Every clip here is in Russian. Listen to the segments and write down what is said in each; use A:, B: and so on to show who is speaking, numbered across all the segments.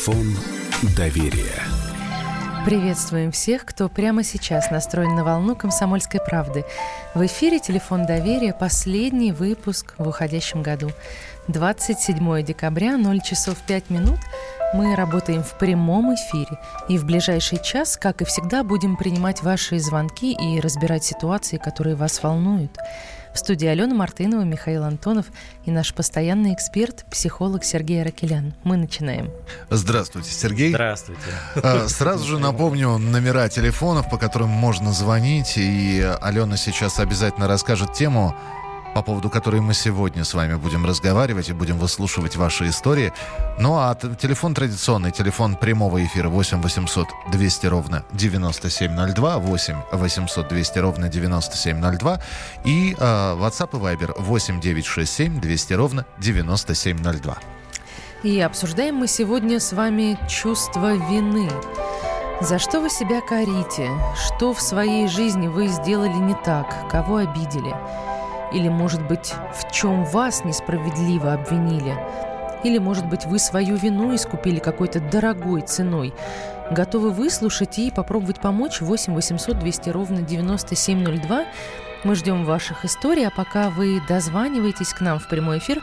A: Телефон доверия.
B: Приветствуем всех, кто прямо сейчас настроен на волну «Комсомольской правды». В эфире «Телефон доверия», последний выпуск в уходящем году. 27 декабря, 0 часов 5 минут. Мы работаем в прямом эфире. И в ближайший час, как и всегда, будем принимать ваши звонки и разбирать ситуации, которые вас волнуют. В студии Алена Мартынова, Михаил Антонов и наш постоянный эксперт, психолог Сергей Аракелян. Мы начинаем.
C: Здравствуйте, Сергей.
D: Здравствуйте.
C: А, сразу же напомню номера телефонов, по которым можно звонить. И Алена сейчас обязательно расскажет тему, по поводу которой мы сегодня с вами будем разговаривать и будем выслушивать ваши истории. Ну а телефон традиционный, телефон прямого эфира 8 800 200 ровно 9702, 8 800 200 ровно 9702 и э, WhatsApp и Viber 8 967 200 ровно 9702.
B: И обсуждаем мы сегодня с вами чувство вины. За что вы себя корите? Что в своей жизни вы сделали не так? Кого обидели? Или, может быть, в чем вас несправедливо обвинили? Или, может быть, вы свою вину искупили какой-то дорогой ценой? Готовы выслушать и попробовать помочь 8 800 200 ровно 9702. Мы ждем ваших историй, а пока вы дозваниваетесь к нам в прямой эфир,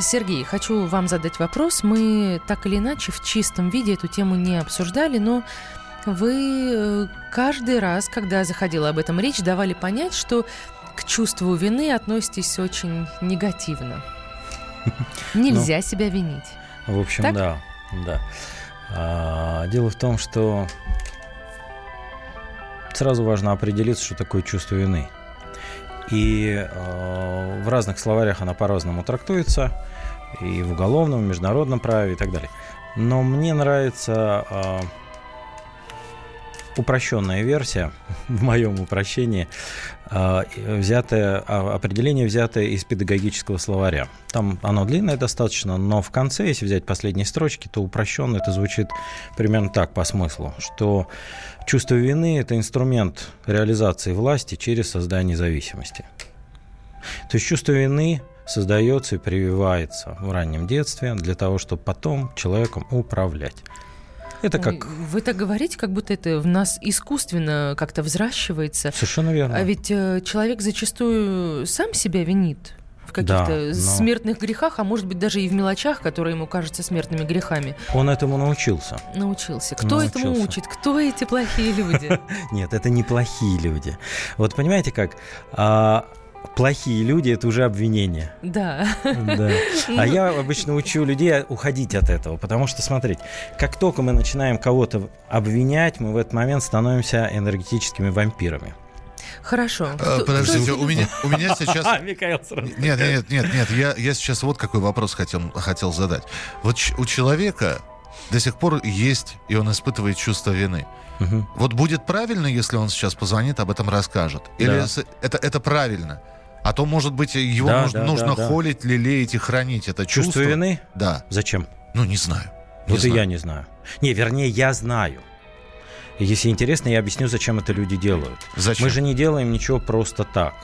B: Сергей, хочу вам задать вопрос. Мы так или иначе в чистом виде эту тему не обсуждали, но вы э, каждый раз, когда заходила об этом речь, давали понять, что к чувству вины относитесь очень негативно. Нельзя ну, себя винить.
D: В общем, так? да, да. А, дело в том, что сразу важно определиться, что такое чувство вины. И э, в разных словарях она по-разному трактуется, и в уголовном, и в международном праве и так далее. Но мне нравится э, упрощенная версия, в моем упрощении, а, взятое, а, определение взятое из педагогического словаря. Там оно длинное достаточно, но в конце, если взять последние строчки, то упрощенно это звучит примерно так по смыслу, что чувство вины – это инструмент реализации власти через создание зависимости. То есть чувство вины создается и прививается в раннем детстве для того, чтобы потом человеком управлять. Это как...
B: Вы так говорите, как будто это в нас искусственно как-то взращивается.
D: Совершенно верно.
B: А ведь э, человек зачастую сам себя винит в каких-то да, но... смертных грехах, а может быть даже и в мелочах, которые ему кажутся смертными грехами.
D: Он этому научился.
B: Научился. Кто научился. этому учит? Кто эти плохие люди?
D: Нет, это не плохие люди. Вот понимаете как? Плохие люди это уже обвинение.
B: Да.
D: да. А я обычно учу людей уходить от этого, потому что, смотрите, как только мы начинаем кого-то обвинять, мы в этот момент становимся энергетическими вампирами.
B: Хорошо.
C: А, подождите, у меня, у меня сейчас... А, Михаил сразу. Нет, нет, нет, нет, я, я сейчас вот какой вопрос хотел, хотел задать. Вот у человека до сих пор есть, и он испытывает чувство вины. Угу. Вот будет правильно, если он сейчас позвонит, об этом расскажет? Или да. это, это правильно? А то, может быть, его да, нужно, да, нужно да, холить, лелеять и хранить. Это чувство.
D: Чувство вины?
C: Да.
D: Зачем?
C: Ну, не знаю.
D: Не вот знаю. и я не знаю. Не, вернее, я знаю. Если интересно, я объясню, зачем это люди делают.
C: Зачем?
D: Мы же не делаем ничего просто так.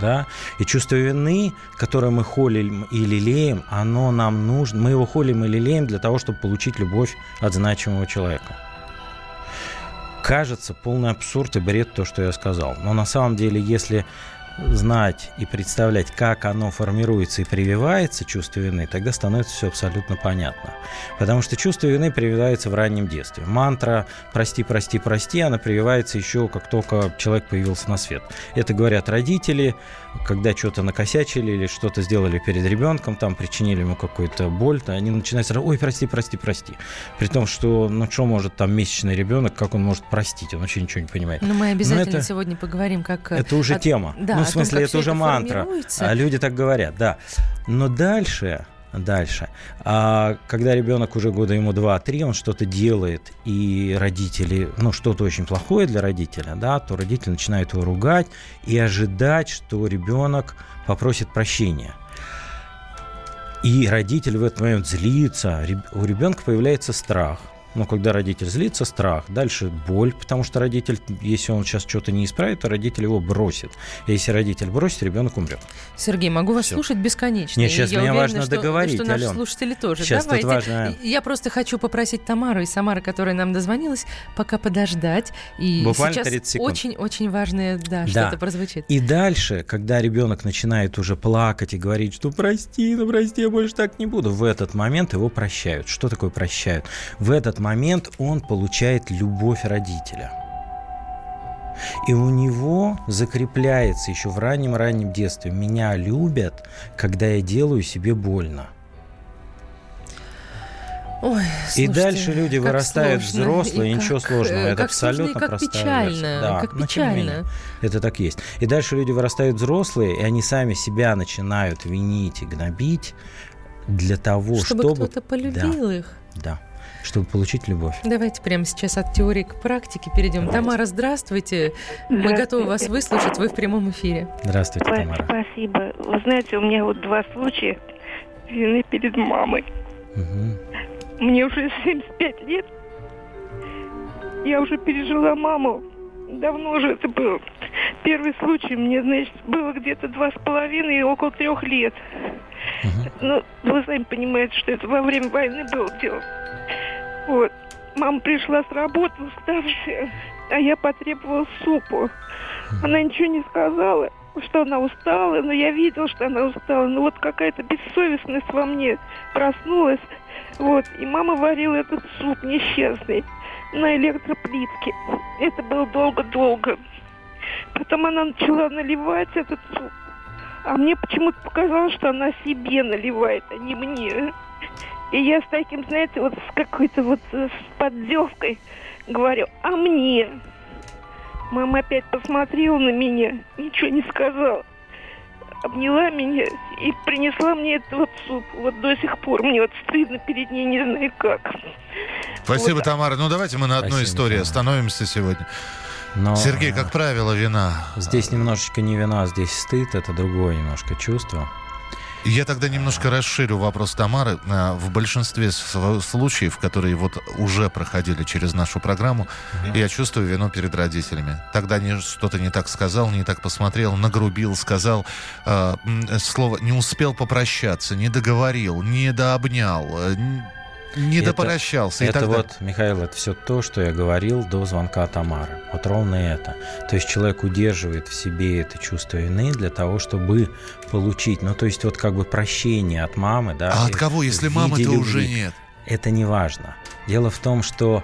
D: Да? И чувство вины, которое мы холим и лелеем, оно нам нужно. Мы его холим и лелеем для того, чтобы получить любовь от значимого человека. Кажется, полный абсурд и бред то, что я сказал. Но на самом деле, если знать и представлять, как оно формируется и прививается, чувство вины, тогда становится все абсолютно понятно. Потому что чувство вины прививается в раннем детстве. Мантра «прости, прости, прости», она прививается еще как только человек появился на свет. Это говорят родители, когда что-то накосячили или что-то сделали перед ребенком, там причинили ему какую-то боль, то они начинают сразу «ой, прости, прости, прости». При том, что, ну, что может там месячный ребенок, как он может простить, он вообще ничего не понимает.
B: Но мы обязательно это, сегодня поговорим, как...
D: Это уже от... тема. Да, ну, в смысле, том, это уже это мантра. А люди так говорят, да. Но дальше дальше. А когда ребенок уже года ему 2-3, он что-то делает, и родители, ну, что-то очень плохое для родителя, да, то родители начинают его ругать и ожидать, что ребенок попросит прощения. И родитель в этот момент злится, у ребенка появляется страх. Ну, когда родитель злится, страх. Дальше боль, потому что родитель, если он сейчас что-то не исправит, то родитель его бросит. И если родитель бросит, ребенок умрет.
B: Сергей, могу вас
D: Всё.
B: слушать бесконечно.
D: Нет, сейчас
B: я
D: мне
B: уверена,
D: важно
B: что,
D: договорить,
B: что наши
D: Алён.
B: слушатели тоже.
D: Сейчас тут
B: Давайте.
D: важно-
B: Я просто хочу попросить Тамару и Самара, которая нам дозвонилась, пока подождать. И
D: Буквально
B: сейчас
D: 30 секунд.
B: очень-очень важное, да,
D: Да.
B: что-то прозвучит.
D: И дальше, когда ребенок начинает уже плакать и говорить, что прости, ну прости, я больше так не буду, в этот момент его прощают. Что такое прощают? В этот момент он получает любовь родителя. И у него закрепляется еще в раннем-раннем детстве. Меня любят, когда я делаю себе больно.
B: Ой,
D: И
B: слушайте,
D: дали люди
B: как
D: вырастают
B: сложно,
D: взрослые,
B: и
D: ничего
B: как,
D: сложного.
B: э,
D: Это
B: как и
D: абсолютно
B: как
D: простая
B: печально,
D: версия. Да,
B: как
D: но тем не менее,
B: печально.
D: это так есть. И дальше люди вырастают взрослые, и они сами себя начинают винить и гнобить для того,
B: Чтобы,
D: чтобы...
B: кто-то полюбил их.
D: Да, чтобы получить любовь.
B: Давайте прямо сейчас от теории к практике перейдем. Тамара, здравствуйте. Мы готовы вас выслушать. Вы в прямом эфире.
D: Здравствуйте, Тамара.
E: Спасибо. Вы знаете, у меня вот два случая вины перед мамой.
D: Мгм.
E: Мне уже 75 лет. Я уже пережила маму. Давно уже это было. Первый случай мне, значит, было где-то два с половиной и около трех лет.
D: Мгм.
E: Ну, вы сами понимаете, что это во время войны было дело. Вот. Мама пришла с работы уставшая, а я потребовала супу. Она ничего не сказала, что она устала, но я видел, что она устала. Но вот какая-то бессовестность во мне проснулась. Вот. И мама варила этот суп несчастный на электроплитке. Это было долго-долго. Потом она начала наливать этот суп. А мне почему-то показалось, что она себе наливает, а не мне. И я с таким, знаете, вот с какой-то вот э, с поддевкой говорю, а мне? Мама опять посмотрела на меня, ничего не сказала. Обняла меня и принесла мне этот вот суп. Вот до сих пор мне вот стыдно перед ней, не знаю как.
C: Спасибо,
E: Вот.
C: Тамара. Ну, давайте мы на одной
D: Спасибо,
C: истории
D: Тамара.
C: остановимся сегодня.
D: Но,
C: Сергей,
D: э,
C: как правило, вина.
D: Здесь немножечко не вина, здесь стыд, это другое немножко чувство.
C: Я тогда немножко расширю вопрос Тамары. А, В большинстве случаев, которые вот уже проходили через нашу программу, я чувствую вину перед родителями. Тогда что-то не так сказал, не так посмотрел, нагрубил, сказал э, м, слово, не успел попрощаться, не договорил, не дообнял, э, не
D: Это-
C: допрощался.
D: это
C: так далее.
D: вот, Михаил, это все то, что я говорил до звонка Тамары. Вот ровно это. То есть человек удерживает в себе это чувство вины для того, чтобы получить, ну то есть вот как бы прощение от мамы, да.
C: А от кого, если мамы-то уже нет?
D: Это не важно. Дело в том, что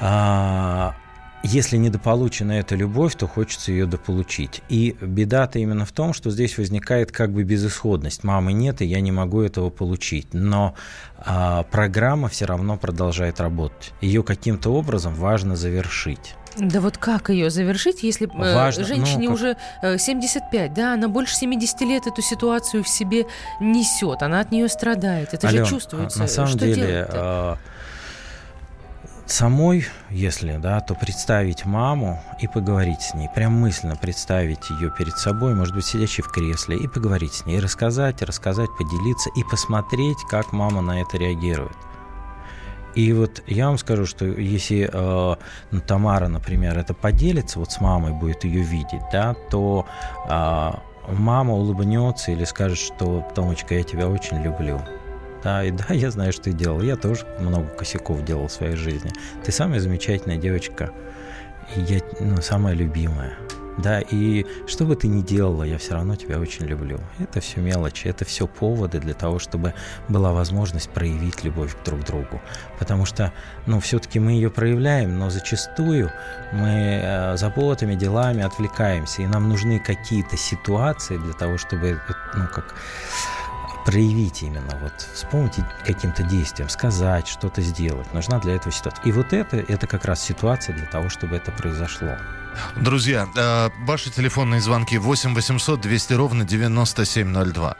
D: а, если недополучена эта любовь, то хочется ее дополучить. И беда-то именно в том, что здесь возникает как бы безысходность. Мамы нет, и я не могу этого получить. Но а, программа все равно продолжает работать. Ее каким-то образом важно завершить.
B: Да вот как ее завершить, если э,
D: Важно,
B: женщине
D: ну, как-
B: уже э, 75, да, она больше 70 лет эту ситуацию в себе несет, она от нее страдает, это
D: Алён,
B: же чувствуется.
D: На самом
B: Что
D: деле, самой, если, да, то представить маму и поговорить с ней, прям мысленно представить ее перед собой, может быть, сидящей в кресле, и поговорить с ней, и рассказать, рассказать, поделиться, и посмотреть, как мама на это реагирует. И вот я вам скажу, что если э, ну, Тамара, например, это поделится, вот с мамой будет ее видеть, да, то э, мама улыбнется или скажет, что Томочка, я тебя очень люблю. Да, и да, я знаю, что ты делал. Я тоже много косяков делал в своей жизни. Ты самая замечательная девочка. И я, ну, самая любимая. Да, и что бы ты ни делала, я все равно тебя очень люблю. Это все мелочи, это все поводы для того, чтобы была возможность проявить любовь к друг другу. Потому что, ну, все-таки мы ее проявляем, но зачастую мы э, заботами, делами отвлекаемся, и нам нужны какие-то ситуации для того, чтобы, ну, как проявить именно, вот вспомнить каким-то действием, сказать, что-то сделать. Нужна для этого ситуация. И вот это, это как раз ситуация для того, чтобы это произошло.
C: Друзья, э, ваши телефонные звонки 8 800 200 ровно 9702.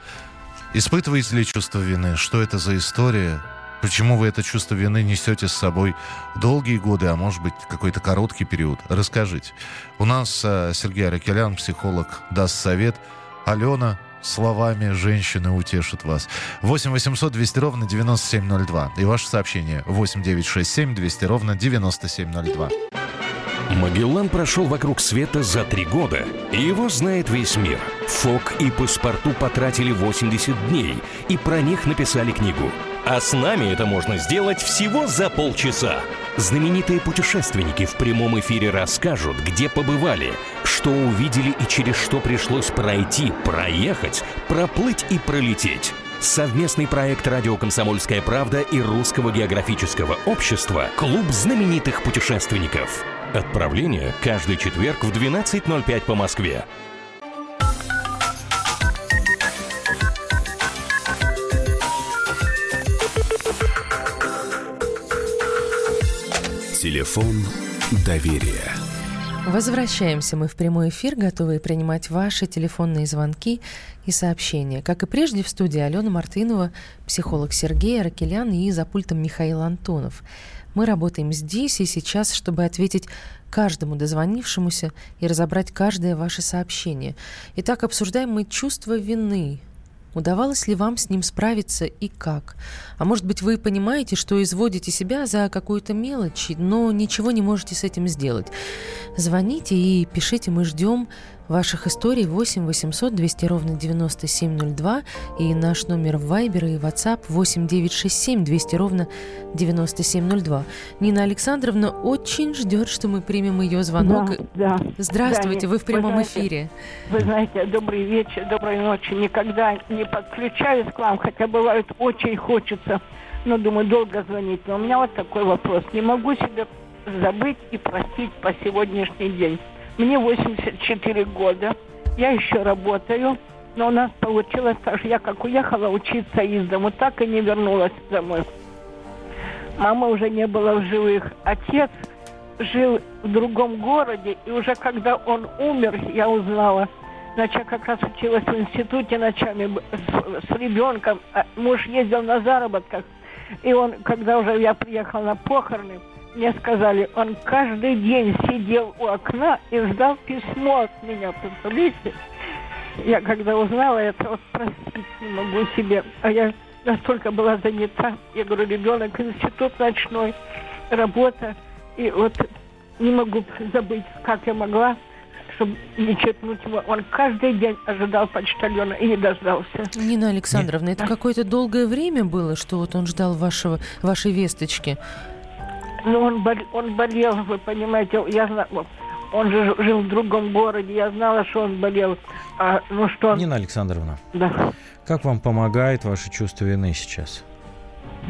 C: Испытываете ли чувство вины? Что это за история? Почему вы это чувство вины несете с собой долгие годы, а может быть какой-то короткий период? Расскажите. У нас э, Сергей Аракелян, психолог, даст совет. Алена словами женщины утешит вас. 8 800 200 ровно 9702. И ваше сообщение 8 967 200 ровно 9702.
A: Магеллан прошел вокруг света за три года, его знает весь мир. Фок и паспорту потратили 80 дней, и про них написали книгу. А с нами это можно сделать всего за полчаса. Знаменитые путешественники в прямом эфире расскажут, где побывали, что увидели и через что пришлось пройти, проехать, проплыть и пролететь. Совместный проект «Радио Комсомольская правда» и Русского географического общества «Клуб знаменитых путешественников». Отправление каждый четверг в 12.05 по Москве. Телефон доверия.
B: Возвращаемся мы в прямой эфир, готовые принимать ваши телефонные звонки и сообщения. Как и прежде, в студии Алена Мартынова, психолог Сергей Аракелян и за пультом Михаил Антонов. Мы работаем здесь и сейчас, чтобы ответить каждому дозвонившемуся и разобрать каждое ваше сообщение. Итак, обсуждаем мы чувство вины, Удавалось ли вам с ним справиться и как? А может быть, вы понимаете, что изводите себя за какую-то мелочь, но ничего не можете с этим сделать? Звоните и пишите, мы ждем ваших историй 8 800 200 ровно 9702 и наш номер в Viber и WhatsApp 8 967 200 ровно 9702. Нина Александровна очень ждет, что мы примем ее звонок.
F: Да, да.
B: Здравствуйте,
F: да,
B: вы в прямом
F: вы знаете,
B: эфире.
F: Вы знаете, добрый вечер, доброй ночи. Никогда не подключаюсь к вам, хотя бывает очень хочется. Но думаю, долго звонить. Но у меня вот такой вопрос. Не могу себе забыть и простить по сегодняшний день. Мне 84 года, я еще работаю, но у нас получилось так, что я как уехала учиться из дому, так и не вернулась домой. Мама уже не было в живых. Отец жил в другом городе, и уже когда он умер, я узнала, значит, я как раз училась в институте ночами с, с ребенком, а муж ездил на заработках, и он, когда уже я приехала на похороны, мне сказали, он каждый день сидел у окна и ждал письмо от меня, представляете? Я когда узнала это, вот простить не могу себе. А я настолько была занята. Я говорю, ребенок, институт ночной, работа. И вот не могу забыть, как я могла, чтобы не черкнуть его. Он каждый день ожидал почтальона и не дождался.
B: Нина Александровна, это какое-то долгое время было, что вот он ждал вашего, вашей весточки?
F: Ну, он, бол, он болел, вы понимаете, я знаю, он же жил в другом городе, я знала, что он болел. А, ну что.
D: Нина Александровна,
F: Да.
D: как вам помогает ваше чувство вины сейчас?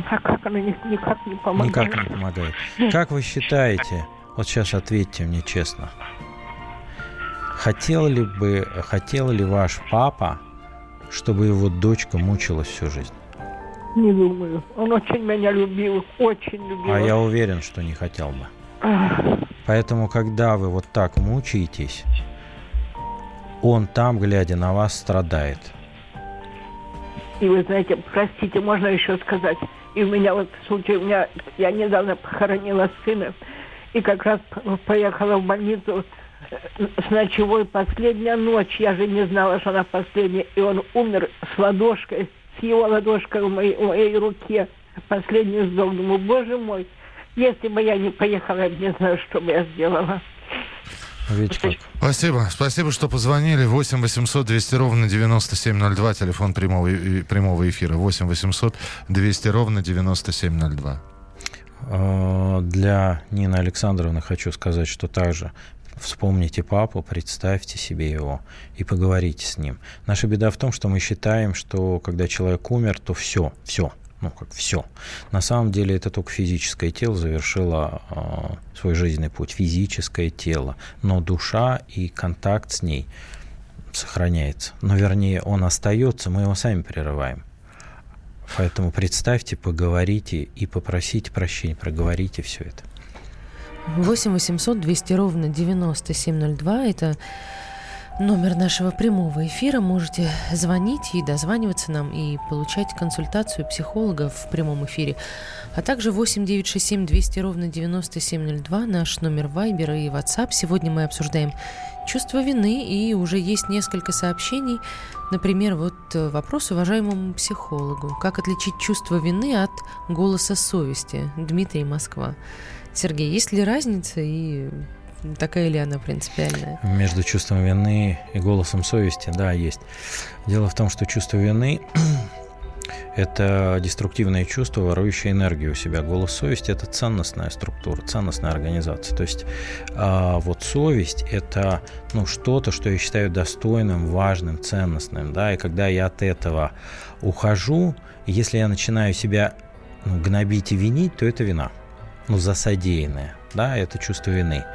F: А как оно ни- никак не помогает?
D: Никак не помогает. Как вы считаете, вот сейчас ответьте мне честно, хотел ли бы, хотел ли ваш папа, чтобы его дочка мучилась всю жизнь?
F: Не думаю. Он очень меня любил, очень любил.
D: А я уверен, что не хотел бы.
F: Ах,
D: Поэтому, когда вы вот так мучаетесь, он там, глядя на вас, страдает.
F: И вы знаете, простите, можно еще сказать. И у меня вот случай, у меня, я недавно похоронила сына, и как раз поехала в больницу э, с ночевой последняя ночь. Я же не знала, что она последняя. И он умер с ладошкой, его ладошкой в моей, в моей руке. Последний вздох. Думаю, боже мой, если бы я не поехала, я бы не знаю, что бы я сделала.
D: Видите как?
C: Спасибо. Спасибо, что позвонили. 8 800 200 ровно 9702. Телефон прямого, прямого эфира. 8 800 200 ровно 9702.
D: Э, Для Нины Александровны хочу сказать, что также вспомните папу, представьте себе его и поговорите с ним. Наша беда в том, что мы считаем, что когда человек умер, то все, все, ну как все. На самом деле это только физическое тело завершило э, свой жизненный путь, физическое тело, но душа и контакт с ней сохраняется. Но вернее он остается, мы его сами прерываем. Поэтому представьте, поговорите и попросите прощения, проговорите все это.
B: 8 800 200 ровно 9702. Это Номер нашего прямого эфира. Можете звонить и дозваниваться нам и получать консультацию психолога в прямом эфире. А также 8 967 200 ровно 9702 наш номер Вайбера и WhatsApp. Сегодня мы обсуждаем чувство вины и уже есть несколько сообщений. Например, вот э, вопрос уважаемому психологу. Как отличить чувство вины от голоса совести? Дмитрий Москва. Сергей, есть ли разница и Такая ли она принципиальная?
D: Между чувством вины и голосом совести, да, есть. Дело в том, что чувство вины это деструктивное чувство, ворующее энергию у себя. Голос совести – это ценностная структура, ценностная организация. То есть а вот совесть – это ну, что-то, что я считаю достойным, важным, ценностным. Да? И когда я от этого ухожу, если я начинаю себя ну, гнобить и винить, то это вина ну, за содеянное да, это чувство вины.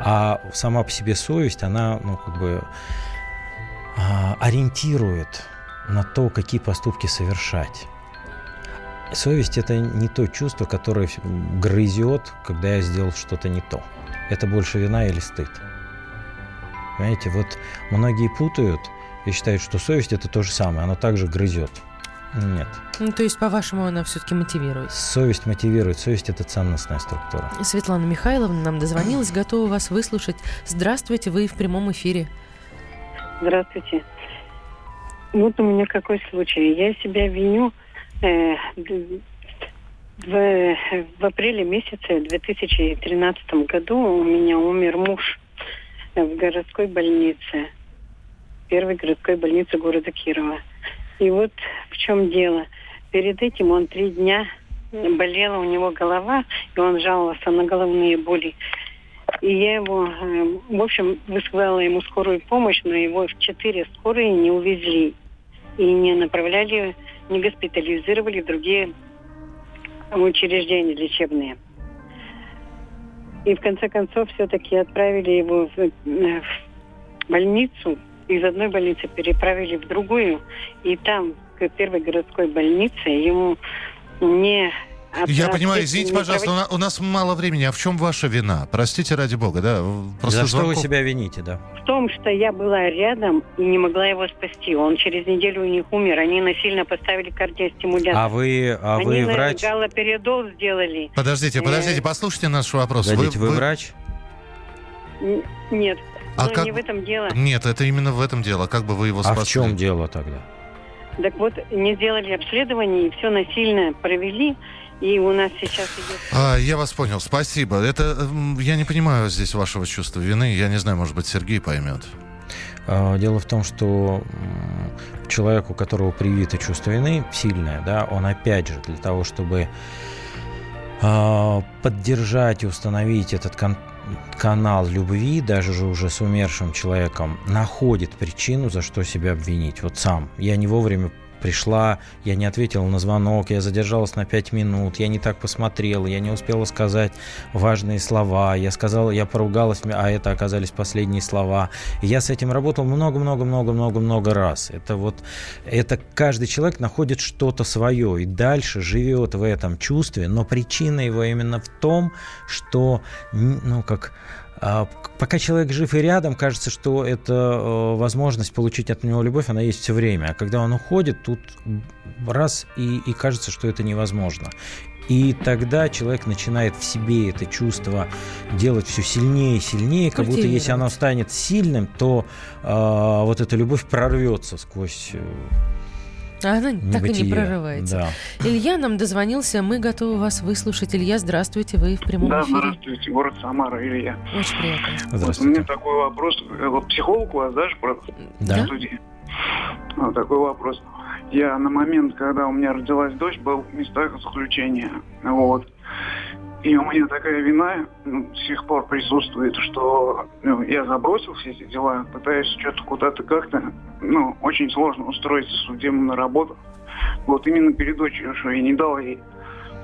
D: А сама по себе совесть, она, ну, как бы а, ориентирует на то, какие поступки совершать. Совесть – это не то чувство, которое грызет, когда я сделал что-то не то. Это больше вина или стыд. Понимаете, вот многие путают и считают, что совесть – это то же самое, она также грызет. Нет.
B: Ну, то есть, по-вашему, она все-таки мотивирует?
D: Совесть мотивирует. Совесть – это ценностная структура.
B: Светлана Михайловна нам дозвонилась, готова вас выслушать. Здравствуйте, вы в прямом эфире.
G: Здравствуйте. Вот у меня какой случай. Я себя виню э, в, в апреле месяце 2013 году у меня умер муж в городской больнице. Первой городской больнице города Кирова. И вот в чем дело. Перед этим он три дня болела у него голова, и он жаловался на головные боли. И я его, э, в общем, высылала ему скорую помощь, но его в четыре скорые не увезли. И не направляли, не госпитализировали в другие учреждения лечебные. И в конце концов все-таки отправили его в, э, в больницу, из одной больницы переправили в другую, и там, к первой городской больнице, ему не
C: я понимаю, извините, пожалуйста, у нас мало времени. А в чем ваша вина? Простите ради бога, да?
D: Просто За звонков... что вы себя вините, да?
G: В том, что я была рядом и не могла его спасти. Он через неделю у них умер. Они насильно поставили кардиостимулятор.
D: А вы, а
G: Они
D: вы врач?
G: Они галоперидол сделали.
C: Подождите, подождите, э, послушайте наш вопрос.
D: Подождите, вы, вы врач?
G: Нет.
C: А Но как... не в этом дело. Нет, это именно в этом дело. Как бы вы его спасли?
D: А в чем дело тогда?
G: Так вот, не сделали обследование и все насильно провели. И у нас сейчас идет...
C: А, я вас понял, спасибо. Это я не понимаю здесь вашего чувства вины. Я не знаю, может быть, Сергей поймет.
D: А, дело в том, что человеку, у которого привито чувство вины, сильное, да, он опять же для того, чтобы а, поддержать и установить этот контакт канал любви, даже же уже с умершим человеком, находит причину, за что себя обвинить. Вот сам. Я не вовремя пришла, я не ответила на звонок, я задержалась на пять минут, я не так посмотрела, я не успела сказать важные слова, я сказала, я поругалась, а это оказались последние слова. И я с этим работал много-много-много-много-много раз. Это вот, это каждый человек находит что-то свое и дальше живет в этом чувстве, но причина его именно в том, что, ну, как пока человек жив и рядом, кажется, что это э, возможность получить от него любовь, она есть все время. А когда он уходит, тут раз и, и кажется, что это невозможно. И тогда человек начинает в себе это чувство делать все сильнее и сильнее, как будто если оно станет сильным, то э, вот эта любовь прорвется сквозь э,
B: а она не так и не прорывается. Да. Илья нам дозвонился, мы готовы вас выслушать. Илья, здравствуйте, вы в прямом
H: да,
B: эфире.
H: Да, здравствуйте, город Самара, Илья.
B: Очень приятно.
H: Здравствуйте. Вот у меня такой вопрос. Вот психолог у вас, да, про
B: да?
H: студии? Вот такой вопрос. Я на момент, когда у меня родилась дочь, был в местах заключения. Вот. И у меня такая вина ну, до сих пор присутствует, что ну, я забросил все эти дела, пытаюсь что-то куда-то как-то, ну, очень сложно устроиться судебно на работу. Вот именно перед дочерью, что я не дал ей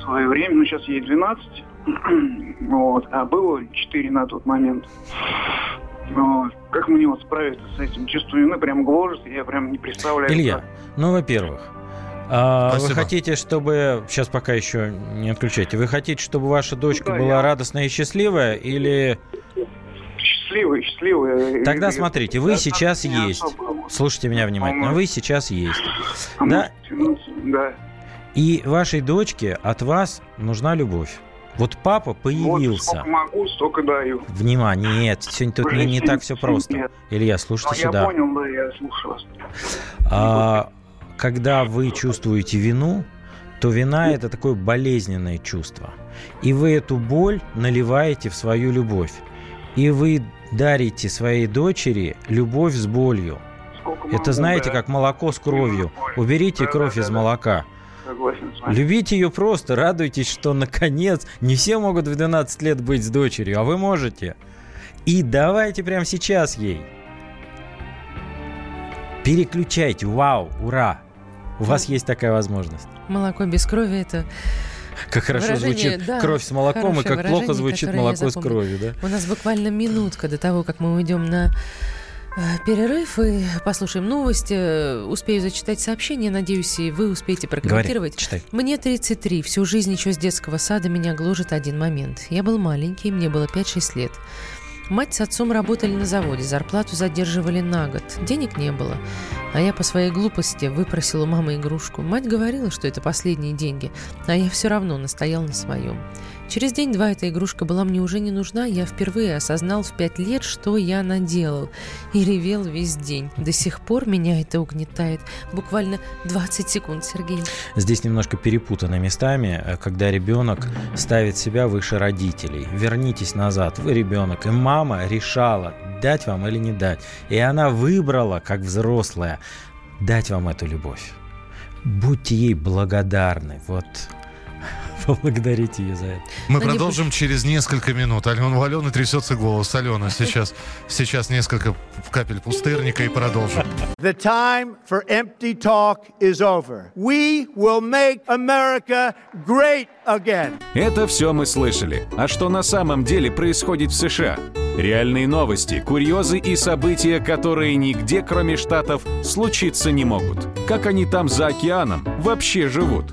H: свое время, ну, сейчас ей 12, вот, а было 4 на тот момент. Вот. Как мне вот справиться с этим? Чувство вины прям гложет, я прям не представляю.
D: Илья, как... ну, во-первых, а, вы хотите, чтобы... Сейчас пока еще не отключайте. Вы хотите, чтобы ваша дочка да, была я... радостная и счастливая или...
H: счастливый, счастливый.
D: Тогда
H: И-
D: смотрите, вы
H: и-
D: сейчас есть.
H: особо.
D: Слушайте меня внимательно. Вы сейчас есть.
H: А
D: Да.
H: ну, Да.
D: И вашей дочке от вас нужна любовь. Вот папа
H: Вот
D: появился.
H: сколько могу, столько даю.
D: Внимание, нет, сегодня тут не, не так все просто.
H: Нет.
D: Илья,
H: Ну,
D: слушайте
H: я
D: сюда.
H: понял, да, я слушаю вас.
D: А, когда вы чувствуете вину, то вина это такое болезненное чувство. И вы эту боль наливаете в свою любовь. И вы дарите своей дочери любовь с болью. Это знаете, как молоко с кровью. Уберите кровь из молока.
H: Согласен.
D: Любите ее просто, радуйтесь, что наконец не все могут в 12 лет быть с дочерью, а вы можете. И давайте прямо сейчас ей. Переключайте, вау, ура. У вас есть такая возможность.
B: Молоко без крови это
D: Как хорошо
B: Выражение,
D: звучит
B: да,
D: кровь с молоком, и как плохо звучит молоко с кровью, да?
B: У нас буквально минутка до того, как мы уйдем на э, перерыв и послушаем новости. Успею зачитать сообщение, надеюсь, и вы успеете
D: Говори,
B: прокомментировать.
D: читай.
B: Мне 33. Всю жизнь еще с детского сада меня гложет один момент. Я был маленький, мне было 5-6 лет. Мать с отцом работали на заводе, зарплату задерживали на год. Денег не было. А я по своей глупости выпросила мамы игрушку. Мать говорила, что это последние деньги, а я все равно настоял на своем. Через день-два эта игрушка была мне уже не нужна, я впервые осознал в пять лет, что я наделал. И ревел весь день. До сих пор меня это угнетает. Буквально 20 секунд, Сергей.
D: Здесь немножко перепутано местами, когда ребенок ставит себя выше родителей. Вернитесь назад, вы ребенок, и мама решала, дать вам или не дать. И она выбрала, как взрослая, дать вам эту любовь. Будьте ей благодарны. Вот поблагодарите ее за это.
C: Мы
B: не
C: продолжим через несколько минут. Алена, у Алены трясется голос. Алена, сейчас, сейчас несколько капель пустырника и продолжим.
I: The time for empty talk is over. We will make America great again.
J: Это все мы слышали. А что на самом деле происходит в США? Реальные новости, курьезы и события, которые нигде, кроме Штатов, случиться не могут. Как они там за океаном вообще живут?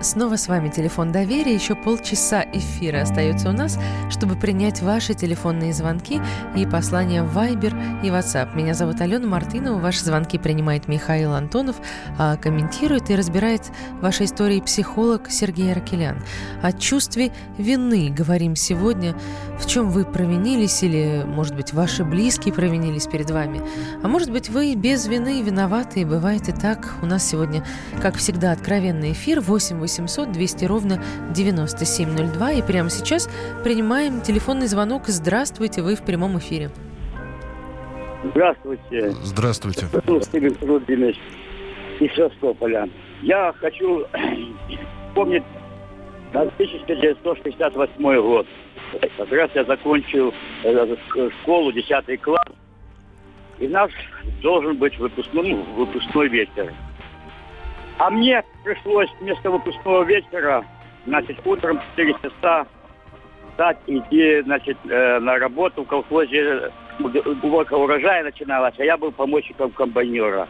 B: Снова с вами телефон доверия. Еще полчаса эфира остается у нас, чтобы принять ваши телефонные звонки и послания в Viber и WhatsApp. Меня зовут Алена Мартынова. Ваши звонки принимает Михаил Антонов, а комментирует и разбирает ваши истории психолог Сергей Аркелян. О чувстве вины говорим сегодня. В чем вы провинились или, может быть, ваши близкие провинились перед вами. А может быть, вы без вины виноваты, и бывает и так. У нас сегодня, как всегда, откровенный эфир 8 800 200 ровно 9702. И прямо сейчас принимаем телефонный звонок. Здравствуйте, вы в прямом эфире.
K: Здравствуйте,
C: Здравствуйте.
K: Рудинович из Севастополя. Я хочу помнить 1968 год. Как раз я закончил э, школу, 10 класс. И у нас должен быть выпускной, ну, выпускной вечер. А мне пришлось вместо выпускного вечера, значит, утром в 4 часа встать, идти, значит, э, на работу в колхозе. Уборка урожая начиналась, а я был помощником комбайнера.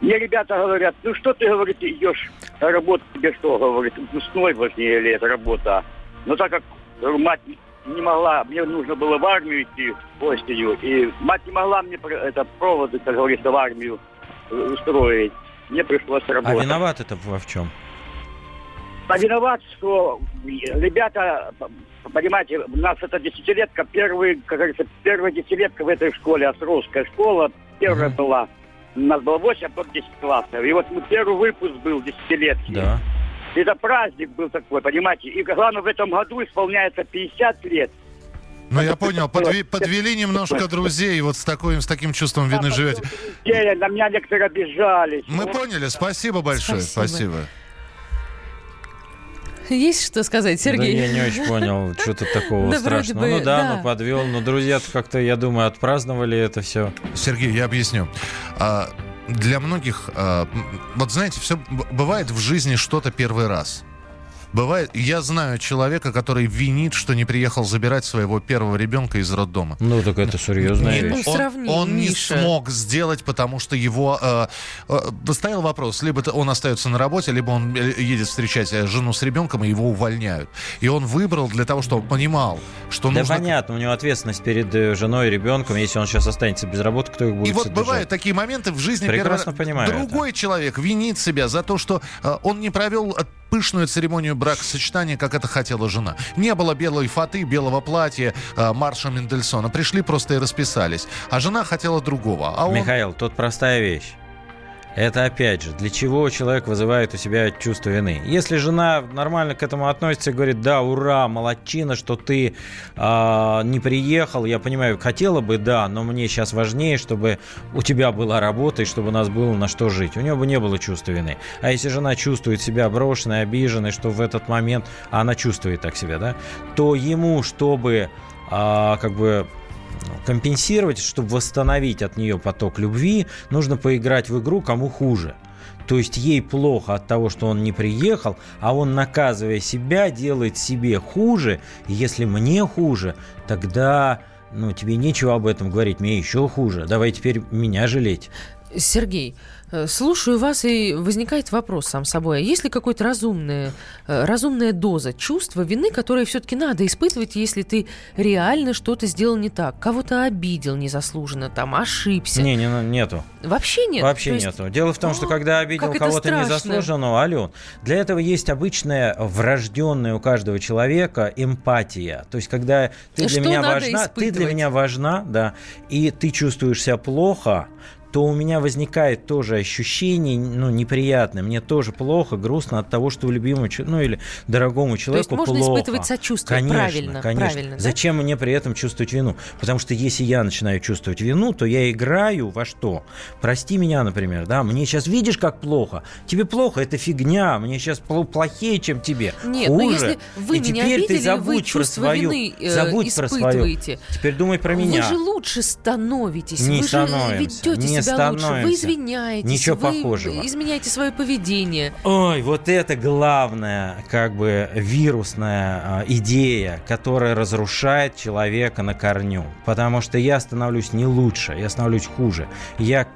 K: Мне ребята говорят, ну что ты, говорит, идешь на работу, тебе что, говорит, выпускной важнее ли эта работа? Но так как мать не могла, мне нужно было в армию идти осенью, и мать не могла мне это проводы, как говорится, в армию устроить. Мне пришлось
D: А
K: работать.
D: виноват это во в чем?
K: А виноват, что ребята, понимаете, у нас это десятилетка, первый, как говорится, первая десятилетка в этой школе, Островская школа, первая
D: Мгм.
K: была. У нас было 8, а потом 10 классов. И вот мы, первый выпуск был десятилетки.
D: Да.
K: Это праздник был такой, понимаете. И главное, в этом году исполняется 50 лет.
C: Ну, я понял, подве- подвели немножко друзей, вот с, такой, с таким чувством вины живете.
K: Те, на меня некоторые обижались.
C: Мы
K: Ну,
C: поняли, спасибо большое,
B: Спасибо.
C: спасибо.
B: Есть что сказать, Сергей?
D: Да я не очень понял, что тут такого
B: Да
D: страшного.
B: бы,
D: ну да,
B: да.
D: ну подвел. Но друзья-то как-то, я думаю, отпраздновали это все.
C: Сергей, я объясню. А, для многих, э, вот знаете, все бывает в жизни что-то первый раз. Бывает, я знаю человека, который винит, что не приехал забирать своего первого ребенка из роддома.
D: Ну, так это серьезная
C: Не-
D: вещь.
B: Ну,
C: он
B: сравни,
C: он не
B: Миша.
C: смог сделать, потому что его... Э, э, стоял вопрос, либо он остается на работе, либо он э, едет встречать э, жену с ребенком, и его увольняют. И он выбрал для того, чтобы он понимал, что
D: Да
C: нужно...
D: понятно, у него ответственность перед э, женой и ребенком. Если он сейчас останется без работы, кто их будет
C: И вот
D: содержать?
C: бывают такие моменты в жизни.
D: Прекрасно
C: первый-
D: понимаю
C: Другой человек винит себя за то, что э, он не провел пышную церемонию бракосочетания, как это хотела жена. Не было белой фаты, белого платья э, Марша Мендельсона. Пришли просто и расписались. А жена хотела другого. А он...
D: Михаил, тут простая вещь. Это опять же, для чего человек вызывает у себя чувство вины? Если жена нормально к этому относится и говорит, да, ура, молодчина, что ты а, не приехал, я понимаю, хотела бы, да, но мне сейчас важнее, чтобы у тебя была работа и чтобы у нас было на что жить. У него бы не было чувства вины. А если жена чувствует себя брошенной, обиженной, что в этот момент она чувствует так себя, да, то ему, чтобы а, как бы компенсировать, чтобы восстановить от нее поток любви, нужно поиграть в игру кому хуже. То есть ей плохо от того, что он не приехал, а он, наказывая себя, делает себе хуже. И если мне хуже, тогда ну, тебе нечего об этом говорить, мне еще хуже. Давай теперь меня жалеть.
B: Сергей, слушаю вас, и возникает вопрос сам собой. А есть ли какая-то разумная, э, разумная доза чувства вины, которые все-таки надо испытывать, если ты реально что-то сделал не так? Кого-то обидел незаслуженно, там, ошибся?
D: Не, не, нету.
B: Вообще нет?
D: Вообще
B: есть-
D: нету. Дело в том, что
B: О,
D: когда обидел кого-то
B: страшно.
D: незаслуженного, Ален, для этого есть обычная врожденная у каждого человека эмпатия. То есть, когда ты для
B: Что
D: меня важна, ты для
B: испытывать?
D: меня важна, да, и ты чувствуешь себя плохо, то у меня возникает тоже ощущение, ну, неприятное. Мне тоже плохо, грустно от того, что любимому, ну, или дорогому человеку
B: можно
D: плохо.
B: испытывать сочувствие,
D: конечно,
B: правильно,
D: Конечно.
B: правильно, да?
D: Зачем мне при этом чувствовать вину? Потому что если я начинаю чувствовать вину, то я играю во что? Прости меня, например, да? Мне сейчас видишь, как плохо? Тебе плохо, это фигня. Мне сейчас плохее, чем тебе.
B: Нет,
D: Хуже.
B: но если вы
D: И
B: меня
D: теперь
B: обидели,
D: ты забудь
B: вы
D: про свою,
B: вины э,
D: забудь про свою. Теперь думай про
B: Вы
D: меня.
B: же лучше становитесь,
D: Не
B: вы же
D: становимся,
B: ведете
D: не
B: себя лучше, вы извиняетесь,
D: Ничего
B: вы
D: похожего.
B: изменяете свое поведение.
D: Ой, вот это главная, как бы, вирусная а, идея, которая разрушает человека на корню. Потому что я становлюсь не лучше, я становлюсь хуже. Я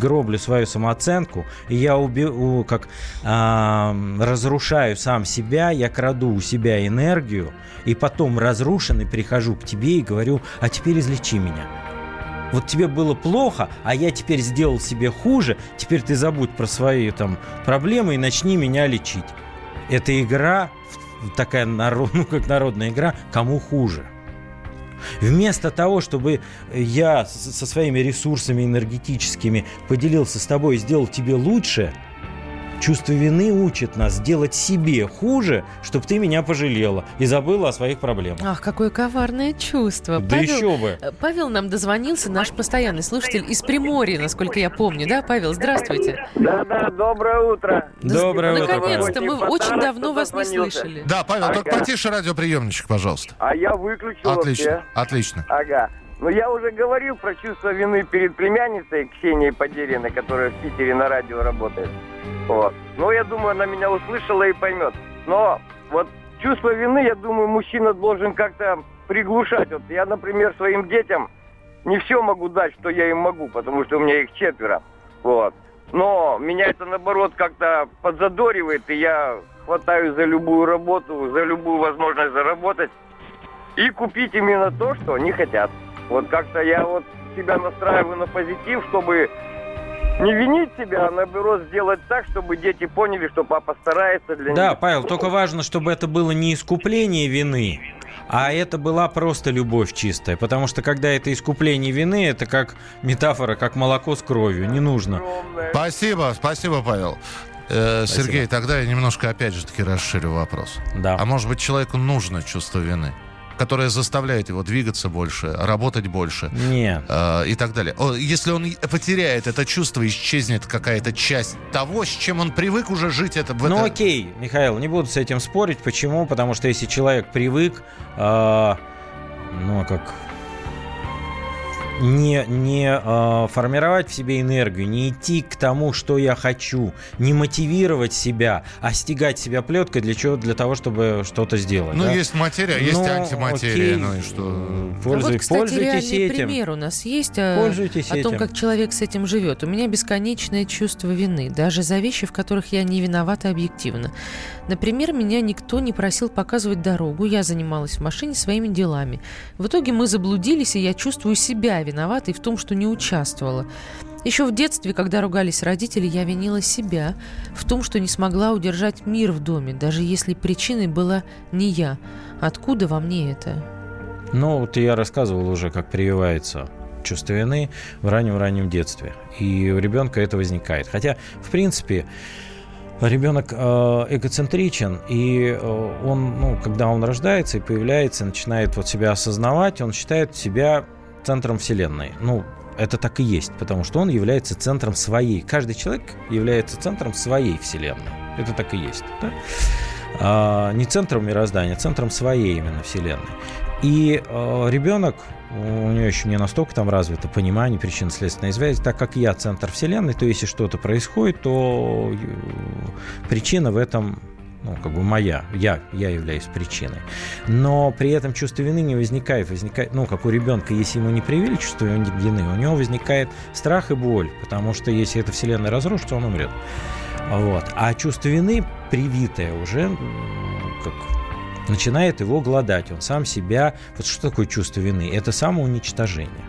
D: гроблю свою самооценку, и я уби- как а, разрушаю сам себя, я краду у себя энергию, и потом разрушенный прихожу к тебе и говорю, а теперь излечи меня. Вот тебе было плохо, а я теперь сделал себе хуже, теперь ты забудь про свои там проблемы и начни меня лечить. Это игра, такая народ, ну, как народная игра, кому хуже. Вместо того, чтобы я со своими ресурсами энергетическими поделился с тобой и сделал тебе лучше, чувство вины учит нас сделать себе хуже, чтобы ты меня пожалела и забыла о своих проблемах.
B: Ах, какое коварное чувство.
D: Да еще бы.
B: э, Павел нам дозвонился, наш постоянный слушатель из Приморья, насколько я помню, да, Павел? Здравствуйте.
L: Да-да, доброе утро.
D: Доброе утро, Павел.
B: Наконец-то, мы
L: Очень
B: очень давно вас не слышали.
C: Да, Павел, только
L: Ага.
C: потише радиоприемничек, пожалуйста.
L: А я выключил
C: Отлично,
L: вообще.
C: отлично.
L: Ага. Ну, я уже говорил про чувство вины перед племянницей Ксенией Подериной, которая в Питере на радио работает. Вот. Ну, я думаю, она меня услышала и поймет. Но вот чувство вины, я думаю, мужчина должен как-то приглушать. Вот я, например, своим детям не все могу дать, что я им могу, потому что у меня их четверо. Вот. Но меня это, наоборот, как-то подзадоривает, и я хватаю за любую работу, за любую возможность заработать и купить именно то, что они хотят. Вот как-то я вот себя настраиваю на позитив, чтобы не винить себя, а наоборот сделать так, чтобы дети поняли, что папа старается для
D: Да,
L: них.
D: Павел, только важно, чтобы это было не искупление вины, а это была просто любовь чистая. Потому что когда это искупление вины, это как метафора, как молоко с кровью. Не нужно.
C: Спасибо, спасибо, Павел. Э,
D: Спасибо.
C: Сергей, тогда я немножко опять же таки расширю вопрос.
D: Да.
C: А может быть, человеку нужно чувство вины, которое заставляет его двигаться больше, работать больше
D: Нет.
C: э, и так далее. Если он потеряет это чувство, исчезнет какая-то часть того, с чем он привык уже жить, это в
D: Ну
C: это-
D: окей, Михаил, не буду с этим спорить. Почему? Потому что если человек привык, а, ну а как... не, не э, формировать в себе энергию, не идти к тому, что я хочу, не мотивировать себя, а стегать себя плеткой для чего? Для того, чтобы что-то сделать.
C: Ну,
D: да?
C: есть материя, а есть
D: Ну,
C: антиматерия.
D: окей.
C: Ну и что?
D: Пользуй-
B: а вот, кстати,
D: пользуйтесь
B: реальный
D: этим.
B: пример у нас есть о,
D: Пользуйтесь
B: о том,
D: этим.
B: как человек с этим живет. У меня бесконечное чувство вины, даже за вещи, в которых я не виновата объективно. Например, меня никто не просил показывать дорогу, я занималась в машине своими делами. В итоге мы заблудились, и я чувствую себя виноватой в том, что не участвовала. Еще в детстве, когда ругались родители, я винила себя в том, что не смогла удержать мир в доме, даже если причиной была не я. Откуда во мне это?
D: Ну, вот я рассказывал уже, как прививается чувство вины в раннем-раннем детстве. И у ребенка это возникает. Хотя, в принципе, ребенок э, эгоцентричен, и э, он, ну, когда он рождается и появляется, начинает вот себя осознавать, он считает себя центром Вселенной. Ну, это так и есть, потому что он является центром своей. Каждый человек является центром своей Вселенной. Это так и есть. да? А, не центром мироздания, а центром своей именно Вселенной. И э, ребенок, у него еще не настолько там развито понимание причинно-следственной связи, так как я центр Вселенной, то если что-то происходит, то э, причина в этом ну, как бы моя, я, я являюсь причиной. Но при этом чувство вины не возникает, возникает, ну, как у ребенка, если ему не привили чувство вины, у него возникает страх и боль, потому что если эта вселенная разрушится, он умрет. Вот. А чувство вины, привитое уже, как начинает его гладать. Он сам себя... Вот что такое чувство вины? Это самоуничтожение.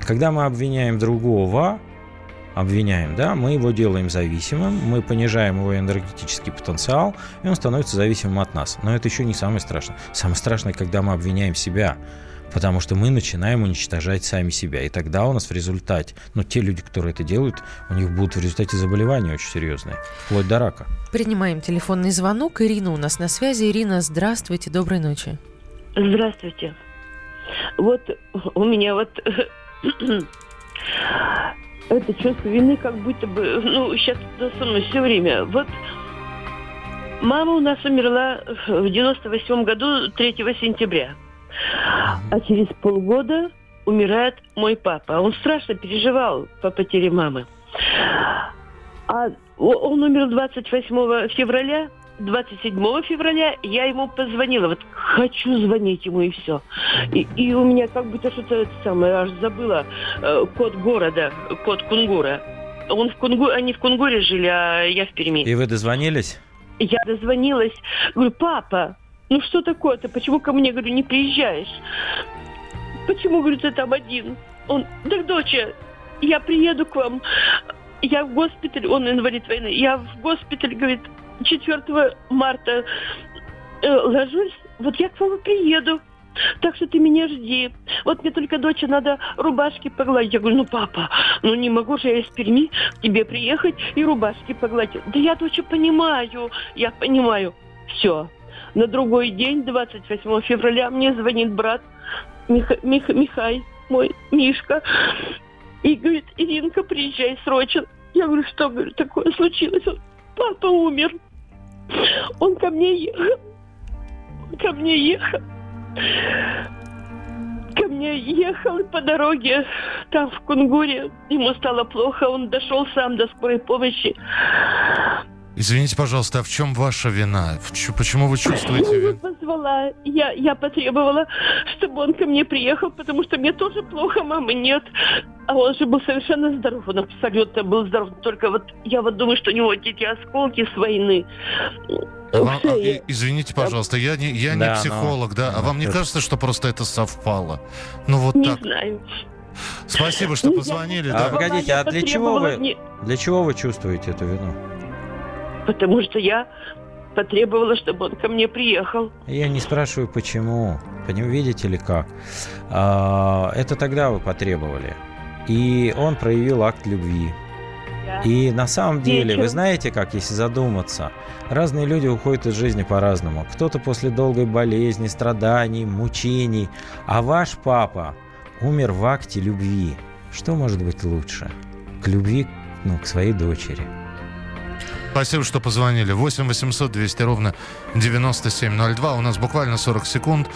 D: Когда мы обвиняем другого, обвиняем, да, мы его делаем зависимым, мы понижаем его энергетический потенциал, и он становится зависимым от нас. Но это еще не самое страшное. Самое страшное, когда мы обвиняем себя, потому что мы начинаем уничтожать сами себя. И тогда у нас в результате, ну, те люди, которые это делают, у них будут в результате заболевания очень серьезные, вплоть до рака.
B: Принимаем телефонный звонок. Ирина у нас на связи. Ирина, здравствуйте, доброй ночи.
M: Здравствуйте. Вот у меня вот это чувство вины как будто бы, ну, сейчас со мной все время. Вот мама у нас умерла в 98 году 3 сентября. А через полгода умирает мой папа. Он страшно переживал по потере мамы. А он умер 28 февраля. 27 февраля я ему позвонила. Вот хочу звонить ему и все. И, и у меня как будто что-то это самое, аж забыла э, код города, код Кунгура. Он в Кунгу, они в Кунгуре жили, а я в Перми.
D: И вы дозвонились?
M: Я дозвонилась, говорю, папа, ну что такое-то? Почему ко мне, говорю, не приезжаешь? Почему, говорю, ты там один? Он, так, доча, я приеду к вам. Я в госпиталь, он инвалид войны, я в госпиталь, говорит, 4 марта э, ложусь, вот я к вам приеду. Так что ты меня жди. Вот мне только доча надо рубашки погладить. Я говорю, ну, папа, ну не могу же я из Перми к тебе приехать и рубашки погладить. Да я, доча, понимаю, я понимаю. Все. На другой день, 28 февраля, мне звонит брат Миха- Мих- Михай, мой Мишка, и говорит, Иринка, приезжай срочно. Я говорю, что, говорю, такое случилось? Папа умер. Он ко мне ехал. Он ко мне ехал. Ко мне ехал по дороге, там в Кунгуре, ему стало плохо, он дошел сам до скорой помощи.
C: Извините, пожалуйста, а в чем ваша вина? Почему вы чувствуете
M: Я его
C: вину?
M: позвала, я, я потребовала, чтобы он ко мне приехал, потому что мне тоже плохо, мамы нет. А он же был совершенно здоров, он абсолютно был здоров. Только вот я вот думаю, что у него вот эти осколки с войны.
C: А вам- а, и- извините, пожалуйста, я не, я
D: Да,
C: не
D: но-
C: психолог, да? А вам не кажется, что просто это совпало? Ну вот
M: Не
C: так.
M: знаю.
C: Спасибо, что
M: Ну, я-
C: позвонили.
D: А
C: да.
D: погодите,
M: Я
D: а для чего вы,
M: не-
D: для чего вы чувствуете эту вину?
M: Потому что я потребовала, чтобы он ко мне приехал.
D: Я не спрашиваю, почему. Поним- Видите ли как? А, Это тогда вы потребовали. И он проявил акт любви. И на самом деле, вы знаете, как, если задуматься, разные люди уходят из жизни по-разному. Кто-то после долгой болезни, страданий, мучений. А ваш папа умер в акте любви. Что может быть лучше? К любви ну, к своей дочери.
C: Спасибо, что позвонили. 8 800 200 ровно 9702. У нас буквально 40 секунд.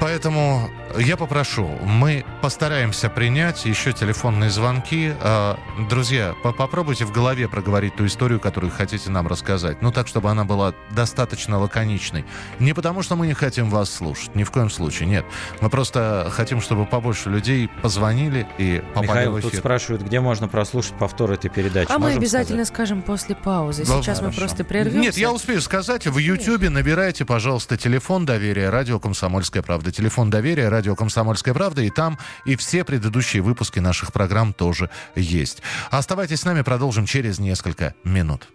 C: Поэтому я попрошу, мы постараемся принять еще телефонные звонки. А, друзья, попробуйте в голове проговорить ту историю, которую хотите нам рассказать. Ну, так, чтобы она была достаточно лаконичной. Не потому, что мы не хотим вас слушать, ни в коем случае, нет. Мы просто хотим, чтобы побольше людей позвонили и попали
D: Михаил,
C: в эфир.
D: тут спрашивают, где можно прослушать повтор этой передачи.
B: А мы
D: Можем
B: обязательно
D: сказать?
B: скажем после паузы.
C: Ну,
B: Сейчас мы
D: хорошо.
B: просто прервемся.
C: Нет, я успею сказать. В Ютьюбе набирайте, пожалуйста, телефон доверия радио «Комсомольская правда». Телефон доверия радио «Комсомольская правда». И там и все предыдущие выпуски наших программ тоже есть. Оставайтесь с нами, продолжим через несколько минут.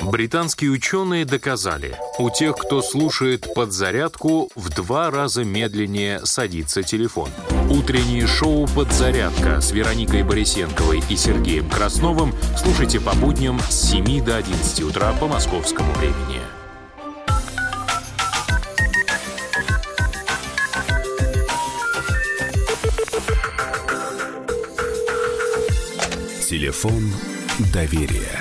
J: Британские ученые доказали, у тех, кто слушает подзарядку, в два раза медленнее садится телефон. Утреннее шоу «Подзарядка» с Вероникой Борисенковой и Сергеем Красновым слушайте по будням с 7 до 11 утра по московскому времени.
N: Телефон доверия.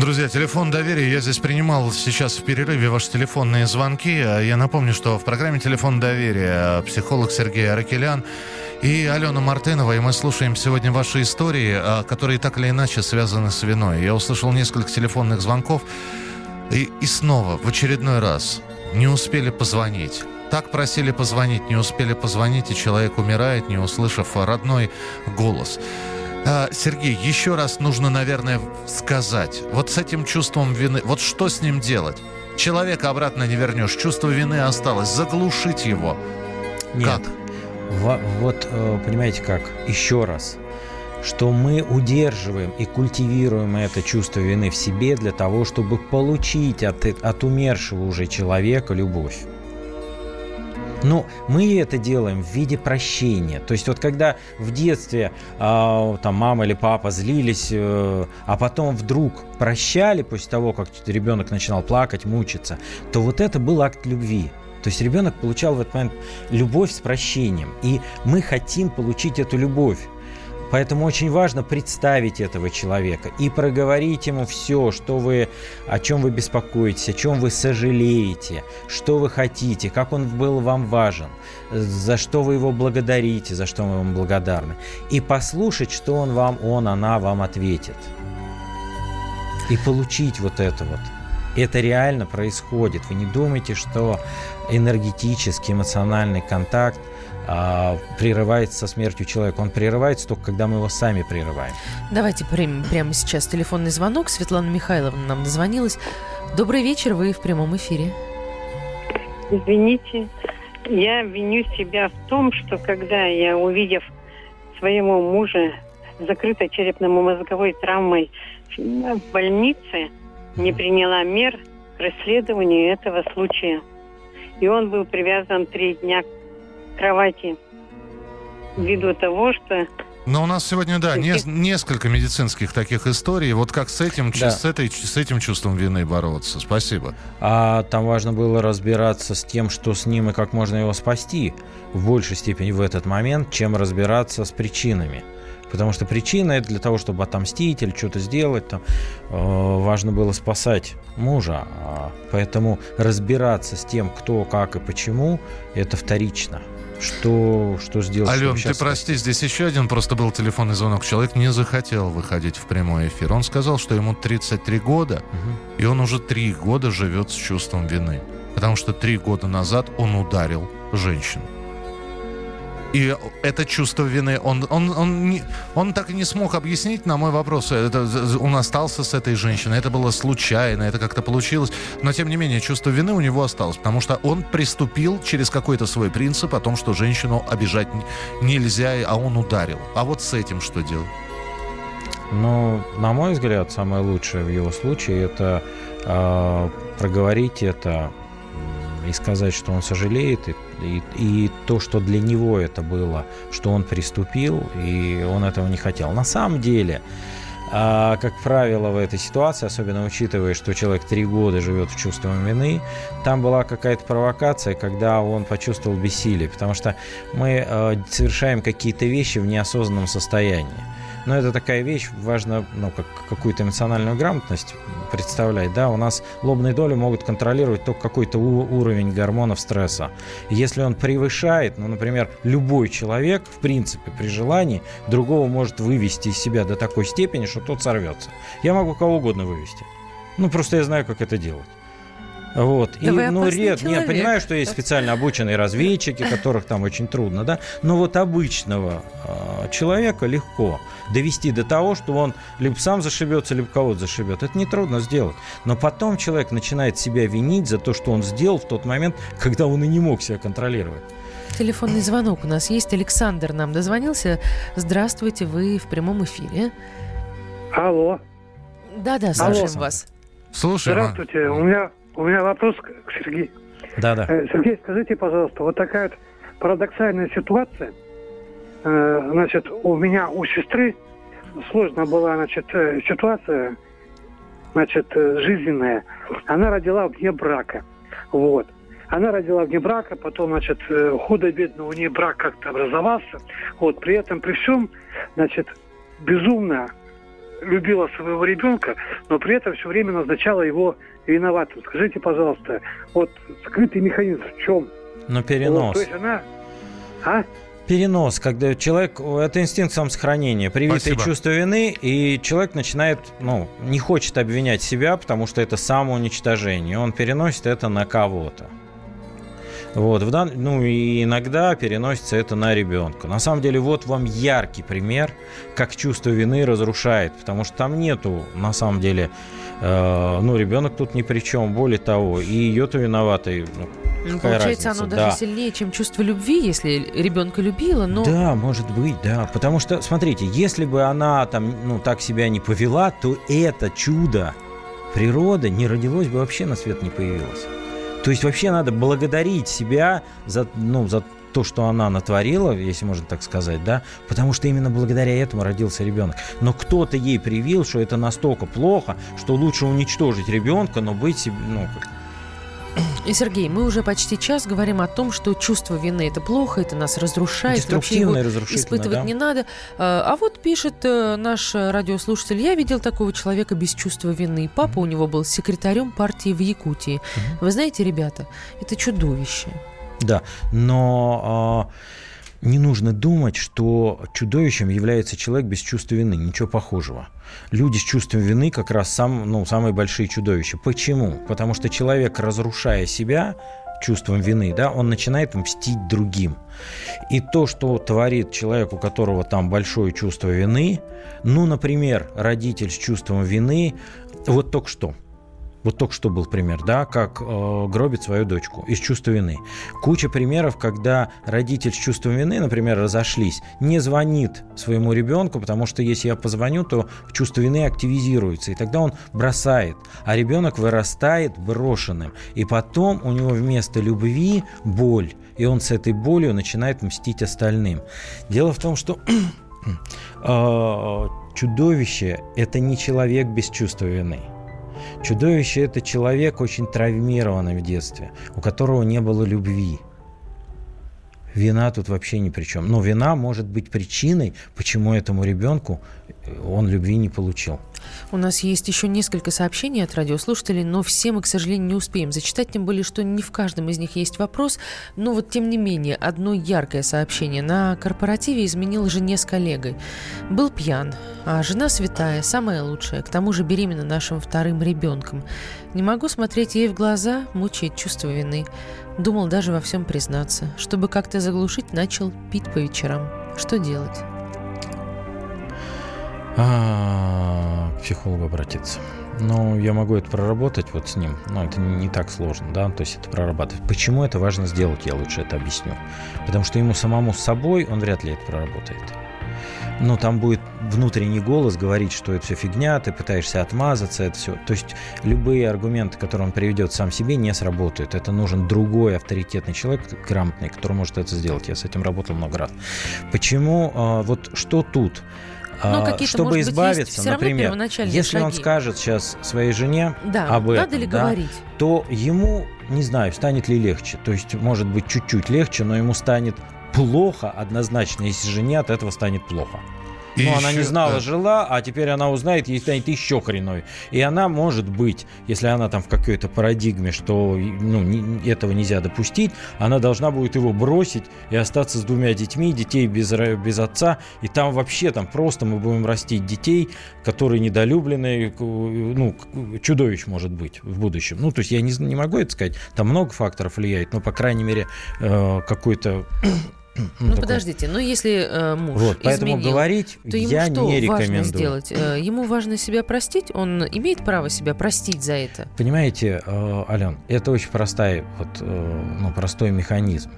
C: Друзья, телефон доверия. Я здесь принимал сейчас в перерыве ваши телефонные звонки. А Я напомню, что в программе «Телефон доверия» психолог Сергей Аракелян и Алена Мартынова. И мы слушаем сегодня ваши истории, а, которые так или иначе связаны с виной. Я услышал несколько телефонных звонков. И, и снова, в очередной раз, не успели позвонить. Так просили позвонить, не успели позвонить, и человек умирает, не услышав родной голос. А, Сергей, еще раз нужно, наверное, сказать. Вот с этим чувством вины, вот что с ним делать? Человека обратно не вернешь, чувство вины осталось, заглушить его.
D: Нет.
C: Как?
D: Во- вот, э, понимаете как, еще раз, что мы удерживаем и культивируем это чувство вины в себе для того, чтобы получить от, от умершего уже человека любовь. Но мы это делаем в виде прощения. То есть вот когда в детстве а, там мама или папа злились, э, а потом вдруг прощали после того, как ребенок начинал плакать, мучиться, то вот это был акт любви. То есть ребенок получал в этот момент любовь с прощением. И мы хотим получить эту любовь. Поэтому очень важно представить этого человека и проговорить ему все, что вы, о чем вы беспокоитесь, о чем вы сожалеете, что вы хотите, как он был вам важен, за что вы его благодарите, за что вы вам благодарны. И послушать, что он вам, он, она вам ответит. И получить вот это вот. Это реально происходит. Вы не думайте, что энергетический, эмоциональный контакт а, прерывается со смертью человека. Он прерывается только, когда мы его сами прерываем.
B: Давайте примем прямо сейчас телефонный звонок. Светлана Михайловна нам дозвонилась. Добрый вечер, вы в прямом эфире.
G: Извините, я виню себя в том, что когда я, увидев своего мужа с закрытой черепно-мозговой травмой в больнице, не приняла мер к расследованию этого случая. И он был привязан три дня к кровати ввиду того, что
C: Но у нас сегодня, да, не- несколько медицинских таких историй. Вот как с этим,
D: Да.
C: с, этой, с этим чувством вины бороться? Спасибо.
D: А там важно было разбираться с тем, что с ним и как можно его спасти в большей степени в этот момент, чем разбираться с причинами. Потому что причина это для того, чтобы отомстить или что-то сделать. Там, э, важно было спасать мужа. А поэтому разбираться с тем, кто, как и почему, это вторично. Что, что сделать?
C: Ален, ты прости, здесь еще один просто был телефонный звонок. Человек не захотел выходить в прямой эфир. Он сказал, что ему 33 года,
D: Мгм.
C: и он уже три года живет с чувством вины. Потому что три года назад он ударил женщину. И это чувство вины, он, он, он, не- он так и не смог объяснить на мой вопрос. Это, он остался с этой женщиной, это было случайно, это как-то получилось. Но, тем не менее, чувство вины у него осталось, потому что он приступил через какой-то свой принцип о том, что женщину обижать нельзя, а он ударил. А вот с этим что делать?
D: Ну, на мой взгляд, самое лучшее в его случае это э, проговорить это и сказать, что он сожалеет, и, и, и то, что для него это было, что он приступил, и он этого не хотел. На самом деле, а, как правило, в этой ситуации, особенно учитывая, что человек три года живет в чувстве вины, там была какая-то провокация, когда он почувствовал бессилие, потому что мы э, совершаем какие-то вещи в неосознанном состоянии. Но это такая вещь, важно ну, как, какую-то эмоциональную грамотность представлять. Да? У нас лобные доли могут контролировать только какой-то уровень гормонов стресса. Если он превышает, ну, например, любой человек, в принципе, при желании, другого может вывести из себя до такой степени, что тот сорвется. Я могу кого угодно вывести. Ну, просто я знаю, как это делать. Вот.
B: Да и,
D: ну,
B: ред,
D: я понимаю, что есть специально обученные разведчики, которых там очень трудно, да, но вот обычного э, человека легко довести до того, что он либо сам зашибется, либо кого-то зашибет. Это нетрудно сделать. Но потом человек начинает себя винить за то, что он сделал в тот момент, когда он и не мог себя контролировать.
B: Телефонный звонок у нас есть. Александр нам дозвонился. Здравствуйте, вы в прямом эфире.
O: Алло.
B: Да-да, слушаем Алло. вас.
C: Слушаем.
O: Здравствуйте. У меня у меня вопрос к Сергею.
D: Да, да.
O: Сергей, скажите, пожалуйста, вот такая вот парадоксальная ситуация. Э, значит, у меня, у сестры сложная была, значит, э, ситуация, значит, жизненная. Она родила вне брака. Вот. Она родила вне брака, потом, значит, худо-бедно у нее брак как-то образовался. Вот, при этом, при всем, значит, безумно любила своего ребенка, но при этом все время назначала его виноватым. Скажите, пожалуйста, вот скрытый механизм в чем?
D: Ну, перенос. Вот,
O: то есть она... А?
D: Перенос, когда человек, это инстинкт самосохранения, привитое Спасибо. чувство вины, и человек начинает, ну, не хочет обвинять себя, потому что это самоуничтожение. Он переносит это на кого-то. Вот, в дан... Ну и иногда переносится это на ребенка. На самом деле, вот вам яркий пример, как чувство вины разрушает, потому что там нету, на самом деле, э, ну, ребенок тут ни при чем. Более того, и ее-то виноватой. Ну,
B: ну, получается, разница? оно даже да. сильнее, чем чувство любви, если ребенка любила, но...
D: Да, может быть, да. Потому что, смотрите, если бы она там, ну, так себя не повела, то это чудо природы не родилось бы вообще на свет не появилось. То есть вообще надо благодарить себя за, ну, за то, что она натворила, если можно так сказать, да, потому что именно благодаря этому родился ребенок. Но кто-то ей привил, что это настолько плохо, что лучше уничтожить ребенка, но быть, ну, как,
B: и, Сергей, мы уже почти час говорим о том, что чувство вины – это плохо, это нас разрушает, вообще его испытывать
D: да?
B: не надо. А, а вот пишет э, наш радиослушатель, я видел такого человека без чувства вины. Папа у него был секретарем партии в Якутии. Mm-hmm. Вы знаете, ребята, это чудовище.
D: Да, но... А не нужно думать, что чудовищем является человек без чувства вины. Ничего похожего. Люди с чувством вины как раз сам, ну, самые большие чудовища. Почему? Потому что человек, разрушая себя чувством вины, да, он начинает мстить другим. И то, что творит человек, у которого там большое чувство вины, ну, например, родитель с чувством вины, вот только что – вот только что был пример, да, как э, гробит свою дочку из чувства вины. Куча примеров, когда родитель с чувством вины, например, разошлись, не звонит своему ребенку, потому что если я позвоню, то чувство вины активизируется, и тогда он бросает, а ребенок вырастает брошенным, и потом у него вместо любви боль, и он с этой болью начинает мстить остальным. Дело в том, что э, чудовище – это не человек без чувства вины – Чудовище – это человек очень травмированный в детстве, у которого не было любви. Вина тут вообще ни при чем. Но вина может быть причиной, почему этому ребенку он любви не получил.
B: У нас есть еще несколько сообщений от радиослушателей, но все мы, к сожалению, не успеем зачитать, тем более, что не в каждом из них есть вопрос. Но вот, тем не менее, одно яркое сообщение. На корпоративе изменил жене с коллегой. Был пьян, а жена святая, самая лучшая, к тому же беременна нашим вторым ребенком. Не могу смотреть ей в глаза, мучает чувство вины. Думал даже во всем признаться. Чтобы как-то заглушить, начал пить по вечерам. Что делать?
D: А, к психологу обратиться. Ну, я могу это проработать вот с ним, но это не, так сложно, да, то есть это прорабатывать. Почему это важно сделать, я лучше это объясню. Потому что ему самому с собой он вряд ли это проработает. Но там будет внутренний голос говорить, что это все фигня, ты пытаешься отмазаться, это все. То есть любые аргументы, которые он приведет сам себе, не сработают. Это нужен другой авторитетный человек, грамотный, который может это сделать. Я с этим работал много раз. Почему? А, вот что тут?
B: Ну,
D: чтобы избавиться, быть, например, если
B: шаги.
D: он скажет сейчас своей жене
B: да,
D: об
B: этом,
D: надо
B: ли
D: да,
B: говорить?
D: то ему, не знаю, станет ли легче. То есть, может быть, чуть-чуть легче, но ему станет плохо однозначно, если жене от этого станет плохо.
C: И
D: она
C: еще-
D: не знала,
C: да.
D: жила, а теперь она узнает, ей станет еще хреновее. И она может быть, если она там в какой-то парадигме, что ну, не- этого нельзя допустить, она должна будет его бросить и остаться с двумя детьми, детей без, без отца. И там вообще там просто мы будем растить детей, которые недолюбленные, к- ну, чудовищ может быть в будущем. Ну, то есть я не, не могу это сказать. Там много факторов влияет, но, по крайней мере, э, какой-то...
B: Ну,
D: такой-
B: подождите, ну если э, муж
D: Вот, поэтому
B: изменил,
D: говорить
B: то ему
D: я
B: что
D: не
B: важно
D: рекомендую.
B: сделать? Э, Ему важно себя простить? Он имеет право себя простить за это?
D: Понимаете, э, Ален, это очень простой, вот, э, ну, простой механизм.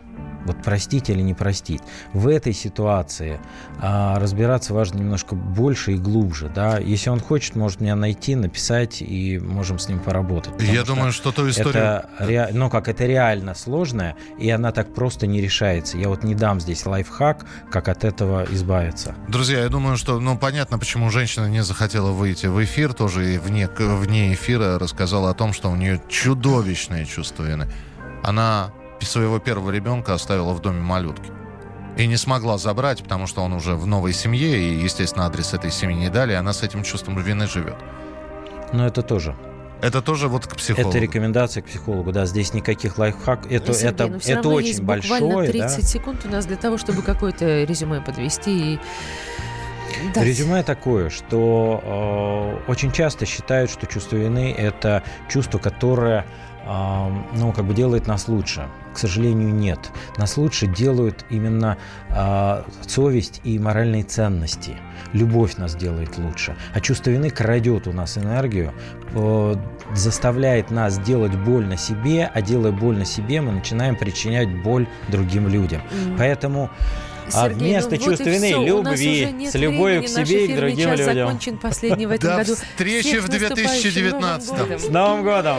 D: Вот простить или не простить. В этой ситуации а, разбираться важно немножко больше и глубже. Да? Если он хочет, может меня найти, написать, и можем с ним поработать.
C: Я думаю, что ту историю...
D: Это, ре- ну, как это реально сложное, и она так просто не решается. Я вот не дам здесь лайфхак, как от этого избавиться.
C: Друзья, я думаю, что, ну, понятно, почему женщина не захотела выйти в эфир, тоже и вне, вне эфира рассказала о том, что у нее чудовищное чувство вины. Она своего первого ребенка оставила в доме малютки. И не смогла забрать, потому что он уже в новой семье, и, естественно, адрес этой семьи не дали, и она с этим чувством вины живет.
D: Но это тоже.
C: Это тоже вот к психологу.
D: Это рекомендация к психологу, да, здесь никаких лайфхак, это,
B: Сергей,
D: это,
B: но всё
D: это
B: равно
D: очень
B: есть буквально
D: большое,
B: 30
D: да.
B: секунд у нас для того, чтобы какое-то резюме подвести и дать.
D: Резюме такое, что э, очень часто считают, что чувство вины это чувство, которое э, ну, как бы делает нас лучше. К сожалению, нет. Нас лучше делают именно э, совесть и моральные ценности. Любовь нас делает лучше. А чувство вины крадет у нас энергию, э, заставляет нас делать больно себе, а делая больно себе, мы начинаем причинять боль другим людям.
B: М.
D: Поэтому а
B: Сергей,
D: вместо
B: ну вот
D: чувства
B: и
D: вины любви, с любовью к себе и к другим людям.
B: закончен последний в этом
C: До
B: году.
C: встречи
B: Всех
C: в
B: с наступающим
C: 2019.
B: Новым годом.
D: С Новым годом!